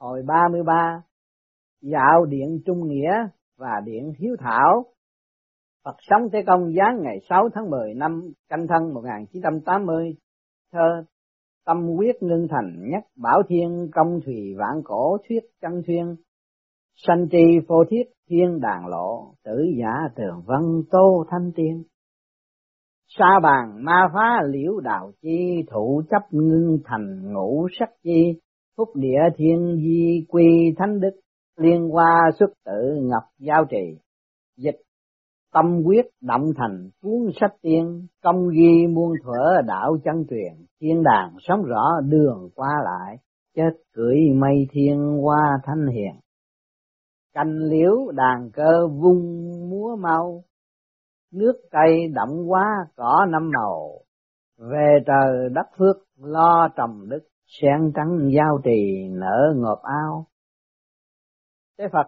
hồi 33 dạo điện Trung Nghĩa và điện Hiếu Thảo. Phật sống Thế Công giáng ngày 6 tháng 10 năm Canh Thân 1980 thơ tâm quyết ngưng thành nhất bảo thiên công thủy vạn cổ thuyết chân thuyên sanh tri phô thiết thiên đàn lộ tử giả tường vân tô thanh tiên. Sa bàn ma phá liễu đạo chi thủ chấp ngưng thành ngũ sắc chi phúc địa thiên di quy thánh đức, liên hoa xuất tự ngập giao trì. Dịch, tâm quyết động thành, cuốn sách tiên, công ghi muôn thuở đạo chân truyền. Thiên đàng sống rõ, đường qua lại, chết cưỡi mây thiên hoa thanh hiền. Canh liễu đàn cơ vung múa mau, nước cây đậm quá cỏ năm màu. Về trời đất phước, lo trồng đức sen trắng giao trì nở ngọt ao Thế Phật,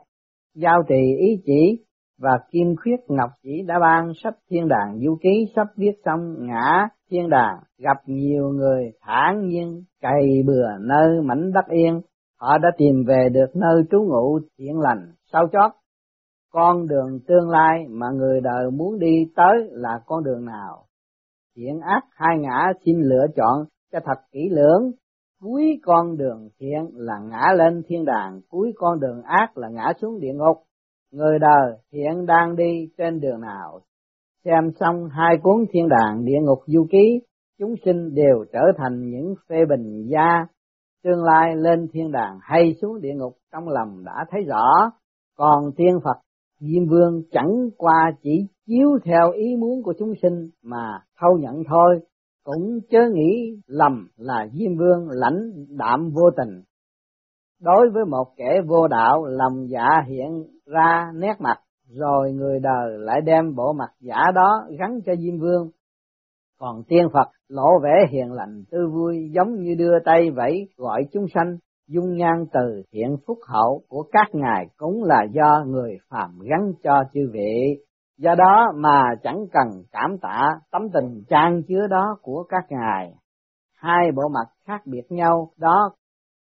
giao trì ý chỉ và kim khuyết ngọc chỉ đã ban sách thiên đàng du ký, sắp viết xong ngã thiên đàng, gặp nhiều người thản nhiên, cày bừa nơi mảnh đất yên. Họ đã tìm về được nơi trú ngụ thiện lành sau chót? Con đường tương lai mà người đời muốn đi tới là con đường nào? Thiện ác hai ngã xin lựa chọn cho thật kỹ lưỡng cuối con đường thiện là ngã lên thiên đàng, cuối con đường ác là ngã xuống địa ngục. Người đời hiện đang đi trên đường nào? Xem xong hai cuốn thiên đàng địa ngục du ký, chúng sinh đều trở thành những phê bình gia. Tương lai lên thiên đàng hay xuống địa ngục trong lòng đã thấy rõ. Còn tiên phật, diêm vương chẳng qua chỉ chiếu theo ý muốn của chúng sinh mà thâu nhận thôi cũng chớ nghĩ lầm là diêm vương lãnh đạm vô tình. Đối với một kẻ vô đạo, lòng giả hiện ra nét mặt, rồi người đời lại đem bộ mặt giả đó gắn cho diêm vương. Còn tiên phật lộ vẻ hiền lành, tư vui, giống như đưa tay vẫy gọi chúng sanh, dung nhan từ thiện phúc hậu của các ngài cũng là do người phàm gắn cho chư vị do đó mà chẳng cần cảm tạ tấm tình trang chứa đó của các ngài. Hai bộ mặt khác biệt nhau, đó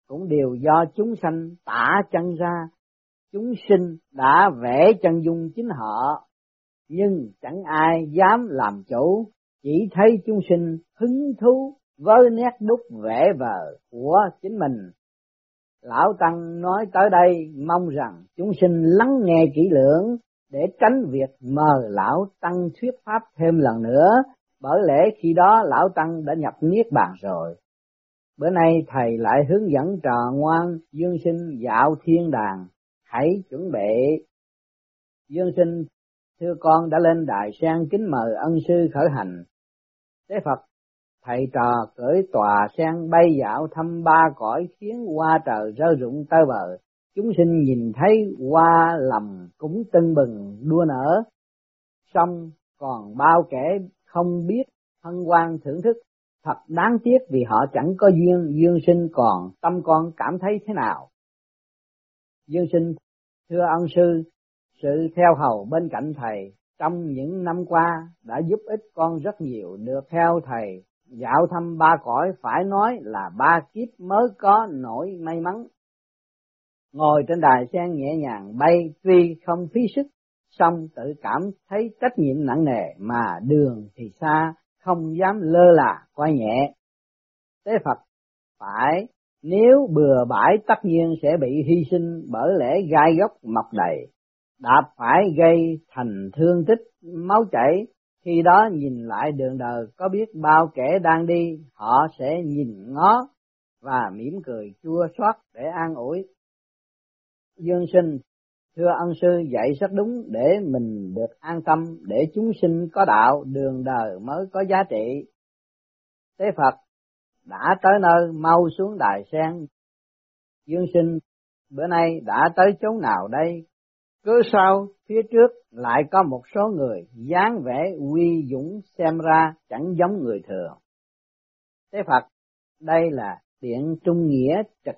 cũng đều do chúng sanh tả chân ra. Chúng sinh đã vẽ chân dung chính họ, nhưng chẳng ai dám làm chủ. Chỉ thấy chúng sinh hứng thú với nét đúc vẽ vờ của chính mình. Lão tăng nói tới đây mong rằng chúng sinh lắng nghe kỹ lưỡng để tránh việc mờ lão tăng thuyết pháp thêm lần nữa, bởi lẽ khi đó lão tăng đã nhập niết bàn rồi. Bữa nay thầy lại hướng dẫn trò ngoan dương sinh dạo thiên đàng. Hãy chuẩn bị. Dương sinh, thưa con đã lên đài sen kính mời ân sư khởi hành. Thế phật, thầy trò cởi tòa sen bay dạo thăm ba cõi khiến hoa trời rơi rụng tơ bờ chúng sinh nhìn thấy hoa lầm cũng tưng bừng, đua nở. Xong còn bao kẻ không biết, hân hoan thưởng thức. Thật đáng tiếc vì họ chẳng có duyên dương sinh còn, tâm con cảm thấy thế nào? Dương sinh, thưa ân sư, sự theo hầu bên cạnh thầy trong những năm qua đã giúp ích con rất nhiều, được theo thầy dạo thăm ba cõi, phải nói là ba kiếp mới có nổi may mắn ngồi trên đài sen nhẹ nhàng bay tuy không phí sức, song tự cảm thấy trách nhiệm nặng nề mà đường thì xa, không dám lơ là coi nhẹ. Tế phật, phải, nếu bừa bãi tất nhiên sẽ bị hy sinh bởi lẽ gai góc mọc đầy đạp phải gây thành thương tích, máu chảy. Khi đó nhìn lại đường đời, có biết bao kẻ đang đi, họ sẽ nhìn ngó và mỉm cười chua xót để an ủi dương sinh, thưa ân sư, dạy rất đúng để mình được an tâm, để chúng sinh có đạo, đường đời mới có giá trị. Tế phật đã tới nơi mau xuống đài sen. Dương sinh, bữa nay đã tới chỗ nào đây? Cứ sau, phía trước lại có một số người dáng vẻ uy dũng xem ra chẳng giống người thường. Thế phật, đây là điện trung nghĩa trực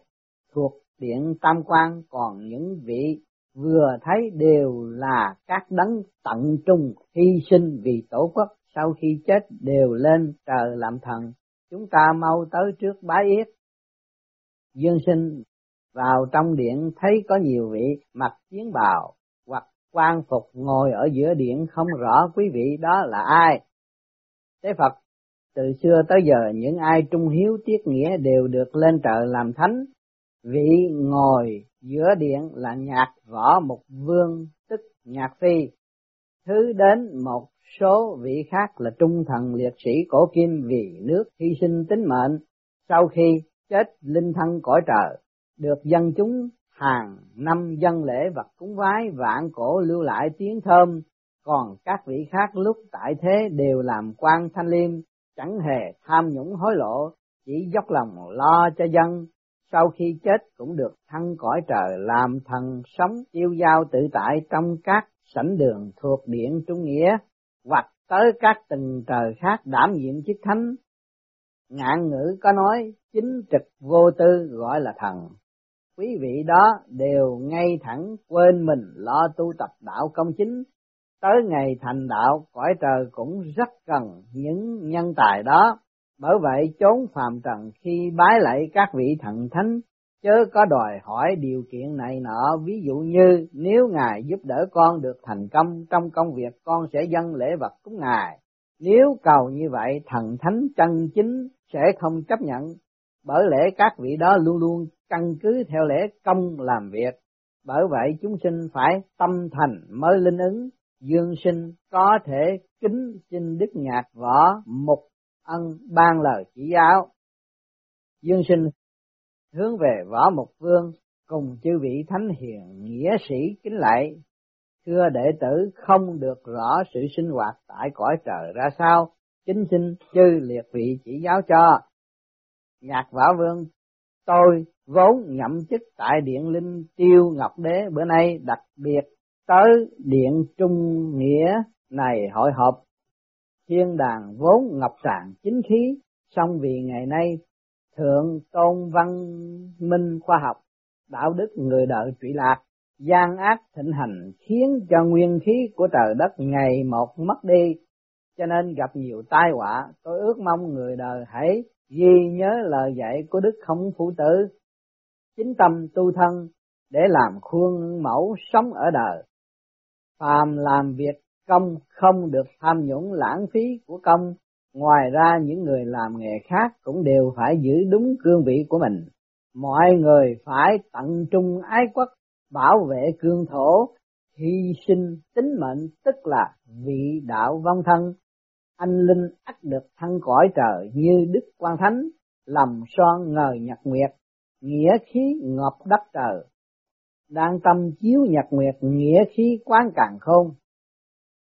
thuộc điện tam quan còn những vị vừa thấy đều là các đấng tận trung hy sinh vì tổ quốc, sau khi chết đều lên trời làm thần chúng ta mau tới trước bái yết dương sinh vào trong điện thấy có nhiều vị mặc chiến bào hoặc quan phục ngồi ở giữa điện không rõ quý vị đó là ai. Thế Phật, từ xưa tới giờ những ai trung hiếu tiết nghĩa đều được lên trời làm thánh. Vị ngồi giữa điện là nhạc võ mục vương tức nhạc phi. Thứ đến một số vị khác là trung thần liệt sĩ cổ kim vì nước hy sinh tính mệnh. Sau khi chết linh thân cõi trời, được dân chúng hàng năm dân lễ vật cúng vái vạn cổ lưu lại tiếng thơm. Còn các vị khác lúc tại thế đều làm quan thanh liêm, chẳng hề tham nhũng hối lộ, chỉ dốc lòng lo cho dân sau khi chết cũng được thăng cõi trời làm thần sống tiêu giao tự tại trong các sảnh đường thuộc điện trung nghĩa, hoặc tới các từng trời khác đảm nhiệm chức thánh. Ngạn ngữ có nói, chính trực vô tư gọi là thần. Quý vị đó đều ngay thẳng quên mình lo tu tập đạo công chính. Tới ngày thành đạo, cõi trời cũng rất cần những nhân tài đó bởi vậy, chốn phàm trần khi bái lạy các vị thần thánh, chớ có đòi hỏi điều kiện này nọ. Ví dụ như, nếu ngài giúp đỡ con được thành công trong công việc, con sẽ dâng lễ vật cúng ngài. Nếu cầu như vậy, thần thánh chân chính sẽ không chấp nhận. Bởi lẽ các vị đó luôn luôn căn cứ theo lễ công làm việc. Bởi vậy, chúng sinh phải tâm thành mới linh ứng. Dương sinh có thể kính xin đức nhạc võ mục ân ban lời chỉ giáo. Dương sinh hướng về võ mục vương cùng chư vị thánh hiền nghĩa sĩ kính lạy thưa đệ tử, không được rõ sự sinh hoạt tại cõi trời ra sao chính xin chư liệt vị chỉ giáo cho. Nhạc võ vương, tôi vốn nhậm chức tại điện linh tiêu ngọc đế bữa nay đặc biệt tới điện trung nghĩa này hội họp thiên đàng vốn ngọc tràn chính khí, song vì ngày nay thượng tôn văn minh khoa học, đạo đức người đời trụy lạc, gian ác thịnh hành khiến cho nguyên khí của trời đất ngày một mất đi, cho nên gặp nhiều tai họa, tôi ước mong người đời hãy ghi nhớ lời dạy của đức không phụ tử. Chính tâm tu thân để làm khuôn mẫu sống ở đời, phàm làm việc công không được tham nhũng lãng phí của công. Ngoài ra, những người làm nghề khác cũng đều phải giữ đúng cương vị của mình. Mọi người phải tận trung ái quốc, bảo vệ cương thổ, hy sinh tính mệnh, tức là vị đạo vong thân. Anh linh ắt được thăng cõi trời như đức quan thánh lầm son ngời nhật nguyệt, nghĩa khí ngọc đất trời. Đang tâm chiếu nhật nguyệt, nghĩa khí quán càng khôn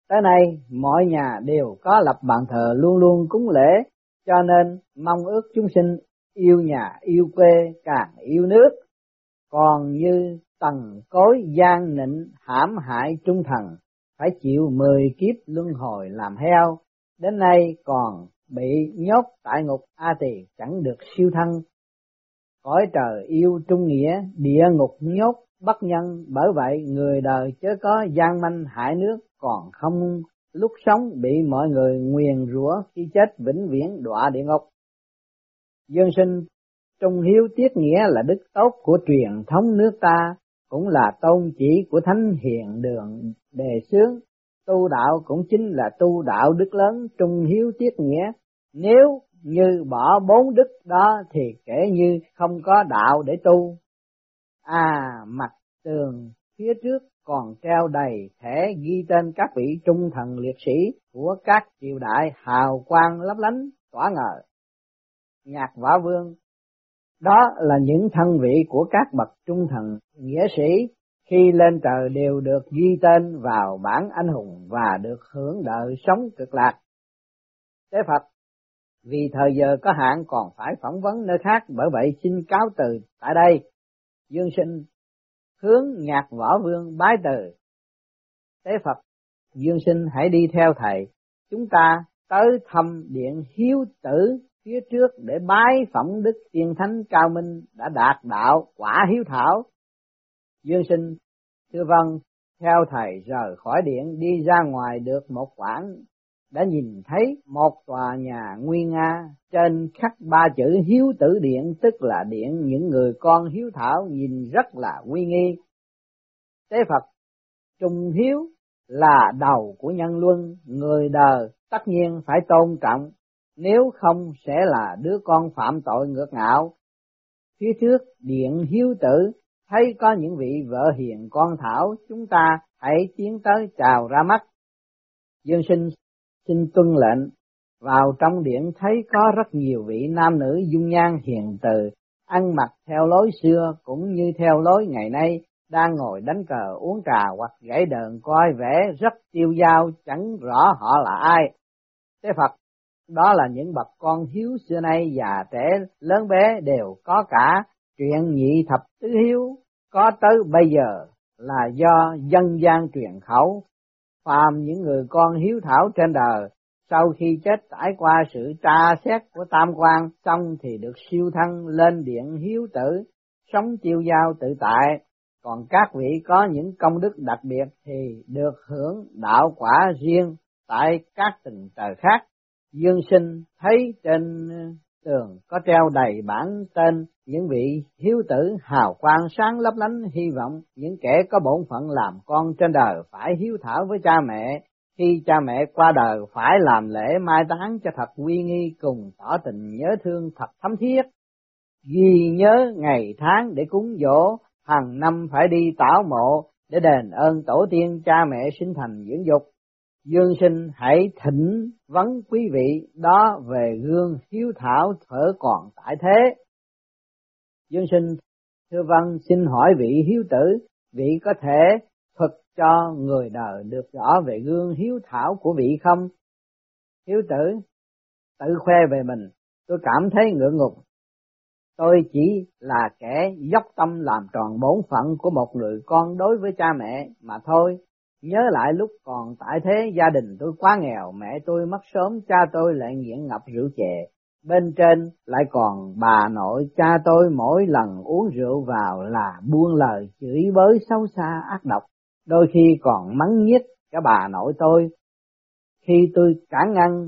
tới nay mọi nhà đều có lập bàn thờ luôn luôn cúng lễ cho nên mong ước chúng sinh yêu nhà yêu quê càng yêu nước còn như tầng cối gian nịnh hãm hại trung thần phải chịu mười kiếp luân hồi làm heo đến nay còn bị nhốt tại ngục A Tỳ chẳng được siêu thân. Cõi trời yêu trung nghĩa, địa ngục nhốt bất nhân, bởi vậy người đời chớ có gian manh hại nước còn không lúc sống bị mọi người nguyền rủa khi chết vĩnh viễn đọa địa ngục. Dương sinh trung hiếu tiết nghĩa là đức tốt của truyền thống nước ta, cũng là tôn chỉ của thánh hiền đường đề xướng. Tu đạo cũng chính là tu đạo đức lớn trung hiếu tiết nghĩa. Nếu như bỏ bốn đức đó thì kể như không có đạo để tu. À mặt tường phía trước còn treo đầy thẻ ghi tên các vị trung thần liệt sĩ của các triều đại hào quang lấp lánh tỏa ngời nhạc võ vương đó là những thân vị của các bậc trung thần nghĩa sĩ khi lên trời đều được ghi tên vào bản anh hùng và được hưởng đời sống cực lạc. Tế Phật, vì thời giờ có hạn còn phải phỏng vấn nơi khác bởi vậy xin cáo từ tại đây. Dương sinh hướng nhạc võ vương bái từ. Tế Phật, Dương sinh hãy đi theo thầy, chúng ta tới thăm điện hiếu tử phía trước để bái phẩm đức tiên thánh cao minh đã đạt đạo quả hiếu thảo Dương sinh, thưa vâng, theo thầy rời khỏi điện đi ra ngoài được một quãng đã nhìn thấy một tòa nhà nguy nga trên khắc ba chữ hiếu tử điện tức là điện những người con hiếu thảo nhìn rất là uy nghi. Tế Phật trung hiếu là đầu của nhân luân, người đời tất nhiên phải tôn trọng, nếu không sẽ là đứa con phạm tội ngược ngạo. Phía trước điện hiếu tử thấy có những vị vợ hiền con thảo, chúng ta hãy tiến tới chào ra mắt. Dương sinh xin tuân lệnh, vào trong điện thấy có rất nhiều vị nam nữ dung nhan hiền từ, ăn mặc theo lối xưa cũng như theo lối ngày nay, đang ngồi đánh cờ uống trà hoặc gãy đờn coi vẻ rất tiêu dao chẳng rõ họ là ai. Thế Phật, đó là những bậc con hiếu xưa nay già trẻ lớn bé đều có cả. Chuyện nhị thập tứ hiếu có tới bây giờ là do dân gian truyền khẩu phàm những người con hiếu thảo trên đời. Sau khi chết trải qua sự tra xét của tam quan, xong thì được siêu thân lên điện hiếu tử, sống chiêu giao tự tại. Còn các vị có những công đức đặc biệt thì được hưởng đạo quả riêng tại các tình trời khác. Dương sinh thấy trên tường có treo đầy bản tên những vị hiếu tử hào quang sáng lấp lánh hy vọng những kẻ có bổn phận làm con trên đời phải hiếu thảo với cha mẹ. Khi cha mẹ qua đời phải làm lễ mai táng cho thật uy nghi cùng tỏ tình nhớ thương thật thấm thiết. Ghi nhớ ngày tháng để cúng dỗ, hàng năm phải đi tảo mộ để đền ơn tổ tiên cha mẹ sinh thành dưỡng dục. Dương sinh hãy thỉnh vấn quý vị đó về gương hiếu thảo thở còn tại thế. Dương sinh thưa vâng xin hỏi vị hiếu tử, vị có thể thuật cho người đời được rõ về gương hiếu thảo của vị không? Hiếu tử tự khoe về mình, tôi cảm thấy ngượng ngùng. Tôi chỉ là kẻ dốc tâm làm tròn bổn phận của một người con đối với cha mẹ mà thôi, Nhớ lại lúc còn tại thế gia đình tôi quá nghèo, mẹ tôi mất sớm, cha tôi lại nghiện ngập rượu chè. Bên trên lại còn bà nội cha tôi mỗi lần uống rượu vào là buông lời chửi bới xấu xa ác độc, đôi khi còn mắng nhiếc cả bà nội tôi. Khi tôi cản ngăn,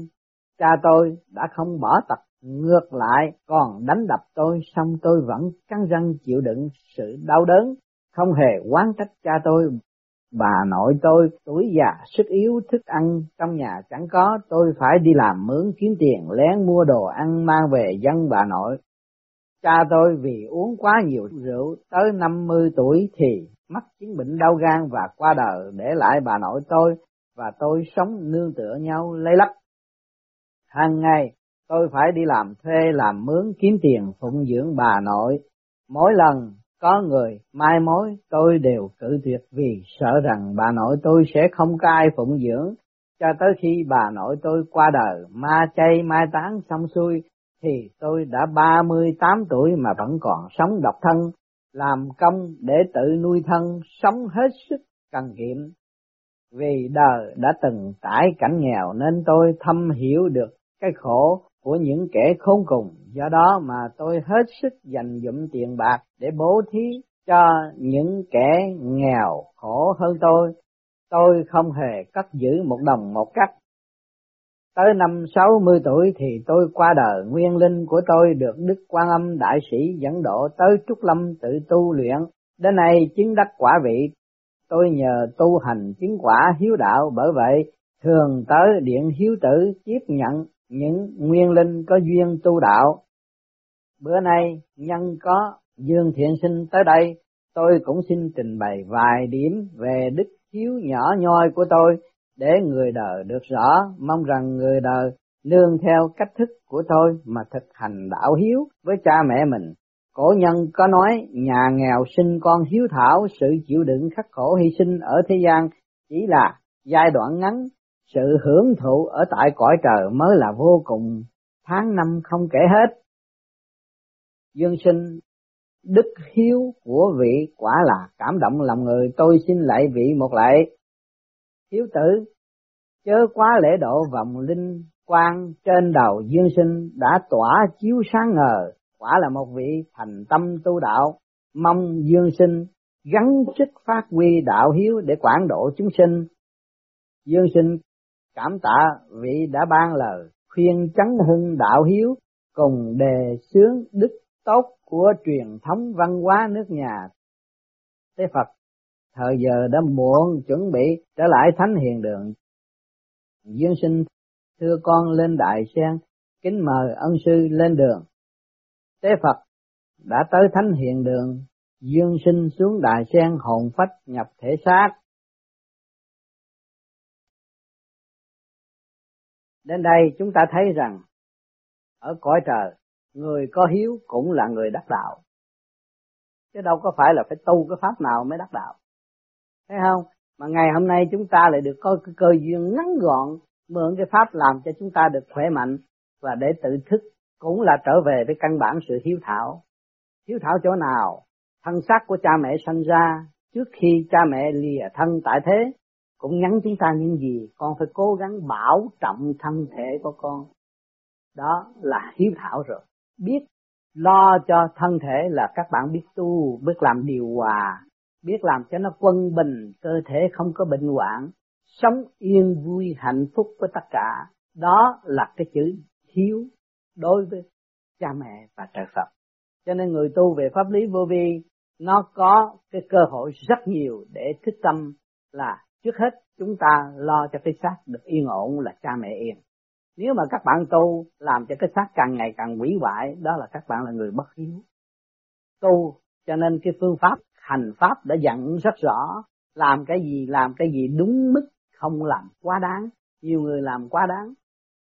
cha tôi đã không bỏ tật ngược lại còn đánh đập tôi xong tôi vẫn cắn răng chịu đựng sự đau đớn, không hề oán trách cha tôi Bà nội tôi tuổi già sức yếu thức ăn trong nhà chẳng có, tôi phải đi làm mướn kiếm tiền lén mua đồ ăn mang về dân bà nội. Cha tôi vì uống quá nhiều rượu tới 50 tuổi thì mắc chứng bệnh đau gan và qua đời để lại bà nội tôi và tôi sống nương tựa nhau lấy lắc. Hàng ngày tôi phải đi làm thuê làm mướn kiếm tiền phụng dưỡng bà nội. Mỗi lần có người mai mối tôi đều cự tuyệt vì sợ rằng bà nội tôi sẽ không cai phụng dưỡng, cho tới khi bà nội tôi qua đời ma chay mai táng xong xuôi thì tôi đã 38 tuổi mà vẫn còn sống độc thân, làm công để tự nuôi thân, sống hết sức cần kiệm. Vì đời đã từng trải cảnh nghèo nên tôi thâm hiểu được cái khổ của những kẻ khốn cùng, do đó mà tôi hết sức dành dụm tiền bạc để bố thí cho những kẻ nghèo khổ hơn tôi. Tôi không hề cất giữ một đồng một cách. Tới năm 60 tuổi thì tôi qua đời nguyên linh của tôi được Đức Quan Âm Đại Sĩ dẫn độ tới Trúc Lâm tự tu luyện. Đến nay chứng đắc quả vị, tôi nhờ tu hành chứng quả hiếu đạo bởi vậy thường tới điện hiếu tử tiếp nhận những nguyên linh có duyên tu đạo. Bữa nay nhân có Dương Thiện Sinh tới đây, tôi cũng xin trình bày vài điểm về đức hiếu nhỏ nhoi của tôi để người đời được rõ, mong rằng người đời nương theo cách thức của tôi mà thực hành đạo hiếu với cha mẹ mình. Cổ nhân có nói nhà nghèo sinh con hiếu thảo, sự chịu đựng khắc khổ hy sinh ở thế gian chỉ là giai đoạn ngắn sự hưởng thụ ở tại cõi trời mới là vô cùng. Tháng năm không kể hết. Dương sinh, đức hiếu của vị quả là cảm động lòng người. Tôi xin lại vị một lại. hiếu tử, chớ quá lễ độ vòng linh quan trên đầu dương sinh đã tỏa chiếu sáng ngời. Quả là một vị thành tâm tu đạo. Mong dương sinh gắn sức phát huy đạo hiếu để quản độ chúng sinh. Dương sinh cảm tạ vị đã ban lời khuyên chấn hưng đạo hiếu cùng đề xướng đức tốt của truyền thống văn hóa nước nhà. Tế Phật, thời giờ đã muộn chuẩn bị trở lại thánh hiền đường. Dương sinh thưa con lên đại sen, kính mời ân sư lên đường. Tế Phật đã tới thánh hiện đường, dương sinh xuống đại sen hồn phách nhập thể xác. Đến đây chúng ta thấy rằng, ở cõi trời, người có hiếu cũng là người đắc đạo. Chứ đâu có phải là phải tu cái pháp nào mới đắc đạo. Thấy không? Mà ngày hôm nay chúng ta lại được có cái cơ duyên ngắn gọn mượn cái pháp làm cho chúng ta được khỏe mạnh và để tự thức, cũng là trở về với căn bản sự hiếu thảo. Hiếu thảo chỗ nào? Thân xác của cha mẹ sanh ra trước khi cha mẹ lìa thân tại thế cũng nhắn chúng ta những gì. Con phải cố gắng bảo trọng thân thể của con. Đó là hiếu thảo rồi. Biết lo cho thân thể là các bạn biết tu, biết làm điều hòa, biết làm cho nó quân bình, cơ thể không có bệnh hoạn, sống yên vui hạnh phúc với tất cả. Đó là cái chữ hiếu đối với cha mẹ và trời Phật. Cho nên người tu về pháp lý vô vi, nó có cái cơ hội rất nhiều để thức tâm là trước hết, chúng ta lo cho cái xác được yên ổn là cha mẹ yên nếu mà các bạn tu làm cho cái xác càng ngày càng hủy hoại, đó là các bạn là người bất hiếu. Tu cho nên cái phương pháp, hành pháp đã dặn rất rõ, làm cái gì, làm cái gì đúng mức không làm quá đáng. Nhiều người làm quá đáng.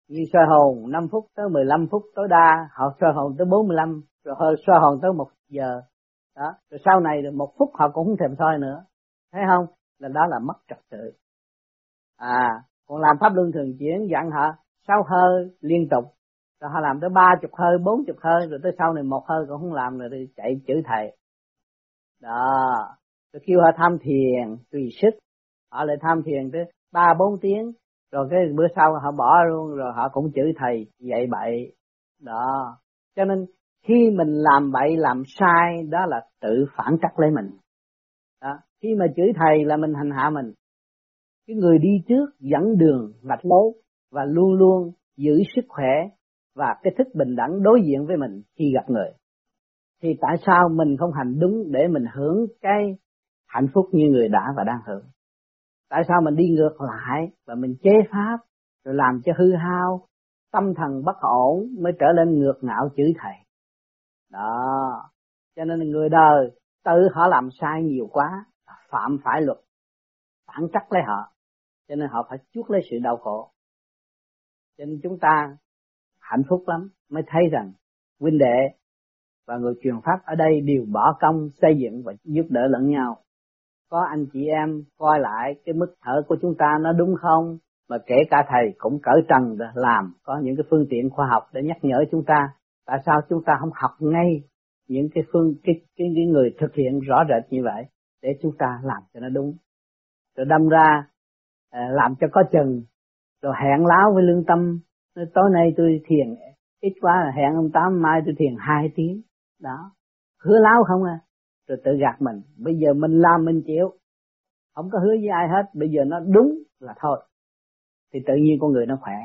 Như soi hồn 5 phút tới 15 phút tối đa, họ soi hồn tới 45 rồi họ soi hồn tới một giờ. Đó, rồi sau này được một phút họ cũng không thèm soi nữa. Thấy không? Là đó là mất trật tự. À còn làm pháp luân thường chuyển dặn họ sáu hơi liên tục. Rồi họ làm tới ba chục hơi, bốn chục hơi, rồi tới sau này một hơi cũng không làm rồi thì chạy chữ thầy. Đó. Rồi kêu họ tham thiền, tùy sức. Họ lại tham thiền tới ba, bốn tiếng. Rồi cái bữa sau họ bỏ luôn, rồi họ cũng chửi thầy, dạy bậy. Đó. Cho nên khi mình làm bậy, làm sai, đó là tự phản trắc lấy mình khi mà chửi thầy là mình hành hạ mình. Cái người đi trước dẫn đường, mạch lối và luôn luôn giữ sức khỏe và cái thức bình đẳng đối diện với mình khi gặp người. Thì tại sao mình không hành đúng để mình hưởng cái hạnh phúc như người đã và đang hưởng? Tại sao mình đi ngược lại và mình chế pháp, rồi làm cho hư hao, tâm thần bất ổn mới trở lên ngược ngạo chửi thầy? Đó, cho nên người đời tự họ làm sai nhiều quá phạm phải luật phản trắc lấy họ. Cho nên họ phải chuốc lấy sự đau khổ. Cho nên chúng ta hạnh phúc lắm mới thấy rằng huynh đệ và người truyền pháp ở đây đều bỏ công xây dựng và giúp đỡ lẫn nhau. Có anh chị em coi lại cái mức thở của chúng ta nó đúng không? Mà kể cả thầy cũng cởi trần làm có những cái phương tiện khoa học để nhắc nhở chúng ta. Tại sao chúng ta không học ngay những cái phương cái, cái, cái người thực hiện rõ rệt như vậy? Để chúng ta làm cho nó đúng. Rồi đâm ra à, làm cho có chừng. Rồi hẹn láo với lương tâm. Tối nay tôi thiền ít quá là hẹn ông tám mai tôi thiền hai tiếng. Đó. Hứa láo không à? Rồi tự gạt mình. Bây giờ mình làm mình chịu. Không có hứa với ai hết. Bây giờ nó đúng là thôi. Thì tự nhiên con người nó khỏe.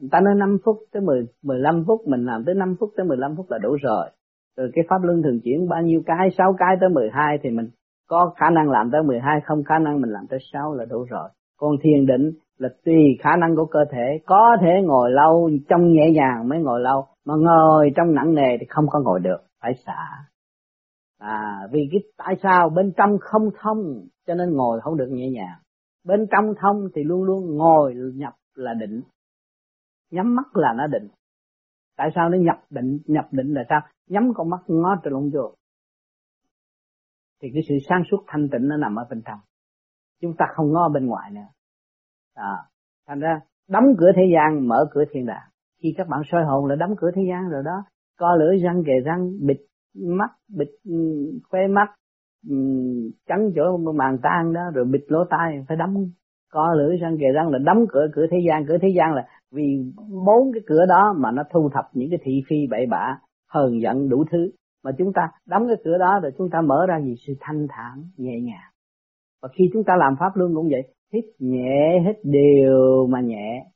Người ta nói 5 phút tới 10, 15 phút mình làm tới 5 phút tới 15 phút là đủ rồi. Rồi cái pháp luân thường chuyển bao nhiêu cái 6 cái tới 12 thì mình có khả năng làm tới 12 không khả năng mình làm tới 6 là đủ rồi. Còn thiền định là tùy khả năng của cơ thể. Có thể ngồi lâu, trong nhẹ nhàng mới ngồi lâu. Mà ngồi trong nặng nề thì không có ngồi được, phải xả. À vì cái, tại sao? Bên trong không thông, cho nên ngồi không được nhẹ nhàng. Bên trong thông thì luôn luôn ngồi nhập là định. Nhắm mắt là nó định. Tại sao nó nhập định? Nhập định là sao? Nhắm con mắt ngó từ lông vô thì cái sự sáng suốt thanh tịnh nó nằm ở bên trong. Chúng ta không ngó bên ngoài nữa. À, thành ra đóng cửa thế gian mở cửa thiên đàng. Khi các bạn soi hồn là đóng cửa thế gian rồi đó. Co lưỡi răng kề răng bịt mắt bịt ừ, khoe mắt ừ, chắn chỗ màng tan đó rồi bịt lỗ tai phải đóng. Co lưỡi răng kề răng là đóng cửa cửa thế gian. Cửa thế gian là vì bốn cái cửa đó mà nó thu thập những cái thị phi bậy bạ hờn giận đủ thứ mà chúng ta đóng cái cửa đó rồi chúng ta mở ra gì sự thanh thản, nhẹ nhàng. Và khi chúng ta làm pháp luân cũng vậy, hít nhẹ hít đều mà nhẹ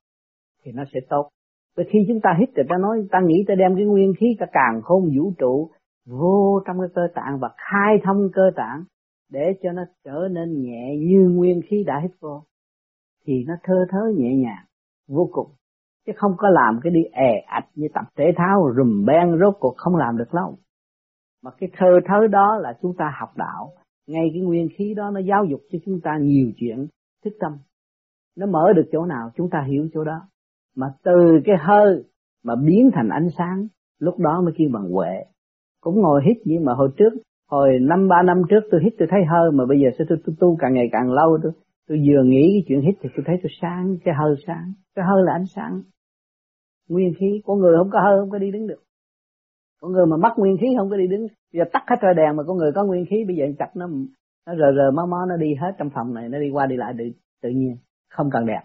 thì nó sẽ tốt. Và khi chúng ta hít thì ta nói, ta nghĩ ta đem cái nguyên khí cả càng khôn vũ trụ vô trong cái cơ tạng và khai thông cơ tạng để cho nó trở nên nhẹ như nguyên khí đã hít vô, thì nó thơ thớ nhẹ nhàng, vô cùng. Chứ không có làm cái đi è ạch như tập thể thao rùm beng rốt cuộc không làm được lâu mà cái thơ thớ đó là chúng ta học đạo. Ngay cái nguyên khí đó nó giáo dục cho chúng ta nhiều chuyện thức tâm. Nó mở được chỗ nào chúng ta hiểu chỗ đó. Mà từ cái hơi mà biến thành ánh sáng lúc đó mới kêu bằng huệ. Cũng ngồi hít nhưng mà hồi trước hồi năm ba năm trước tôi hít tôi thấy hơi mà bây giờ sao tôi, tôi tu càng ngày càng lâu tôi tôi vừa nghĩ cái chuyện hít thì tôi thấy tôi sáng cái hơi sáng. Cái hơi là ánh sáng. Nguyên khí con người không có hơi không có đi đứng được con người mà mất nguyên khí không có đi đứng giờ tắt hết trời đèn mà con người có nguyên khí bây giờ chặt nó nó rờ rờ mó mó nó đi hết trong phòng này nó đi qua đi lại tự, tự nhiên không cần đèn.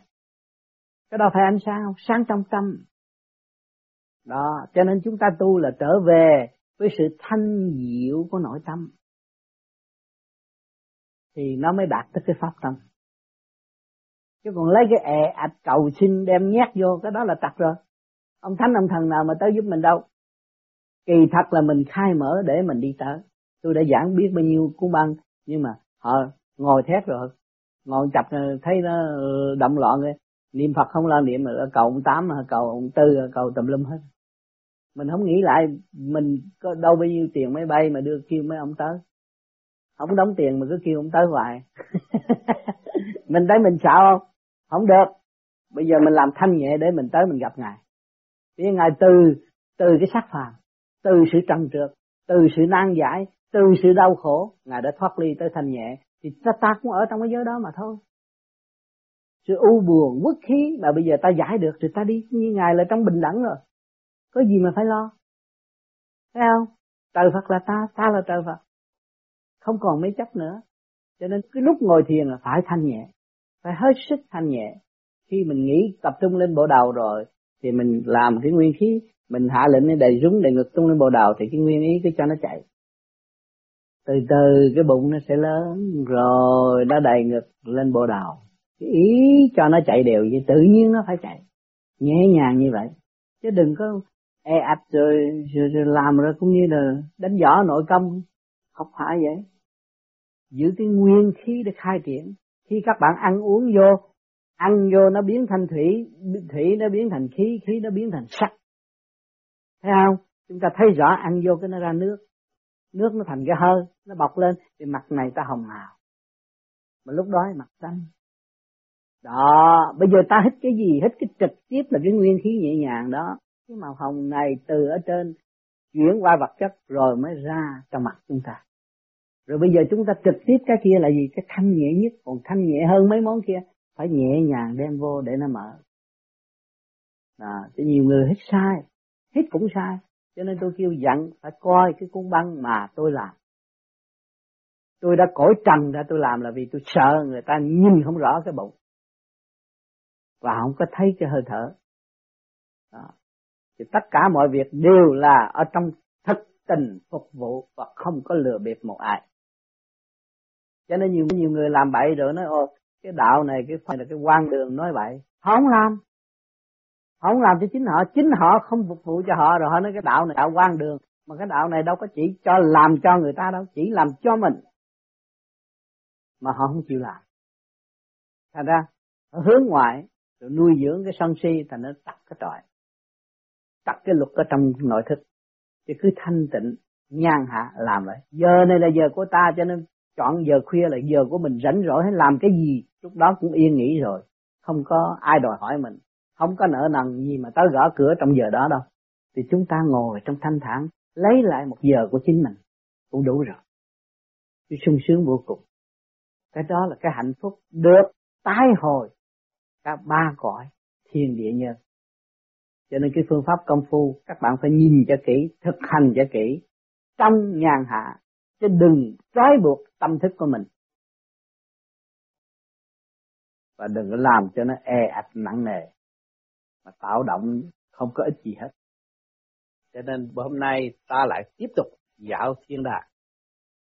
Cái đó phải ánh sao sáng trong tâm. Đó cho nên chúng ta tu là trở về với sự thanh diệu của nội tâm. Thì nó mới đạt tới cái pháp tâm. Chứ còn lấy cái ẹ ạch cầu xin đem nhét vô cái đó là tặc rồi. Ông thánh ông thần nào mà tới giúp mình đâu? Kỳ thật là mình khai mở để mình đi tới. Tôi đã giảng biết bao nhiêu cuốn băng, nhưng mà họ ngồi thét rồi. Ngồi chập ờ, thấy nó ờ, động loạn rồi. Niệm phật không lo niệm mà cầu ông tám, cầu ông tư, cầu tùm lum hết. Mình không nghĩ lại mình có đâu bao nhiêu tiền máy bay mà đưa kêu mấy ông tới. Không đóng tiền mà cứ kêu ông tới hoài. Mình thấy mình sợ không? Không được. Bây giờ mình làm thanh nhẹ để mình tới mình gặp ngài. Vì ngài từ từ cái sắc phàm từ sự trần trượt, từ sự nan giải, từ sự đau khổ, ngài đã thoát ly tới thanh nhẹ. Thì ta ta cũng ở trong cái giới đó mà thôi. Sự u buồn quốc khí mà bây giờ ta giải được thì ta đi. Như ngài là trong bình đẳng rồi. Có gì mà phải lo? Thấy không? Trời Phật là ta ta là trời Phật. Không còn mấy chấp nữa. Cho nên cái lúc ngồi thiền là phải thanh nhẹ. Phải hết sức thanh nhẹ. Khi mình nghĩ, tập trung lên bộ đầu rồi thì mình làm cái nguyên khí mình hạ lệnh để đầy rúng đầy ngực tung lên bồ đào thì cái nguyên ý cứ cho nó chạy. Từ từ cái bụng nó sẽ lớn rồi nó đầy ngực lên bồ đào. Cái ý cho nó chạy đều vậy tự nhiên nó phải chạy. Nhẹ nhàng như vậy. Chứ đừng có e ạch rồi, rồi, rồi làm rồi cũng như là đánh võ nội công. Học phải vậy. Giữ cái nguyên khí để khai triển. Khi các bạn ăn uống vô ăn vô nó biến thành thủy thủy nó biến thành khí khí nó biến thành sắc. Thấy không? Chúng ta thấy rõ ăn vô cái nó ra nước. Nước nó thành cái hơi, nó bọc lên, thì mặt này ta hồng hào. Mà lúc đó mặt xanh. Đó, bây giờ ta hít cái gì? Hít cái trực tiếp là cái nguyên khí nhẹ nhàng đó. Cái màu hồng này từ ở trên chuyển qua vật chất rồi mới ra cho mặt chúng ta. Rồi bây giờ chúng ta trực tiếp cái kia là gì? Cái thanh nhẹ nhất, còn thanh nhẹ hơn mấy món kia phải nhẹ nhàng đem vô để nó mở. À, thì nhiều người hít sai hít cũng sai. Cho nên tôi kêu dặn phải coi cái cuốn băng mà tôi làm. Tôi đã cõi trần ra tôi làm là vì tôi sợ người ta nhìn không rõ cái bụng. Và không có thấy cái hơi thở. Đó. thì tất cả mọi việc đều là ở trong thực tình phục vụ và không có lừa bịp một ai. Cho nên nhiều nhiều người làm bậy rồi nói ô cái đạo này, cái phải là cái quan đường nói vậy. Họ không làm. Họ không làm cho chính họ. Chính họ không phục vụ cho họ rồi họ nói cái đạo này, đạo quan đường. Mà cái đạo này đâu có chỉ cho làm cho người ta đâu, chỉ làm cho mình. Mà họ không chịu làm. Thành ra, họ hướng ngoại, rồi nuôi dưỡng cái sân si, thành nó tắt cái trọi tắt cái luật ở trong nội thức. Thì cứ thanh tịnh nhan hạ, làm vậy. Giờ này là giờ của ta, cho nên chọn giờ khuya là giờ của mình rảnh rỗi hay làm cái gì? Lúc đó cũng yên nghỉ rồi. Không có ai đòi hỏi mình. Không có nợ nần gì mà tới gõ cửa trong giờ đó đâu. Thì chúng ta ngồi trong thanh thản, lấy lại một giờ của chính mình. Cũng đủ rồi. Tôi sung sướng vô cùng. Cái đó là cái hạnh phúc được tái hồi cả ba cõi thiên địa nhân. Cho nên cái phương pháp công phu các bạn phải nhìn cho kỹ, thực hành cho kỹ. Trong nhàn hạ, chứ đừng trói buộc tâm thức của mình và đừng có làm cho nó e ạch nặng nề, mà tạo động không có ích gì hết. Cho nên hôm nay ta lại tiếp tục dạo thiên đàng.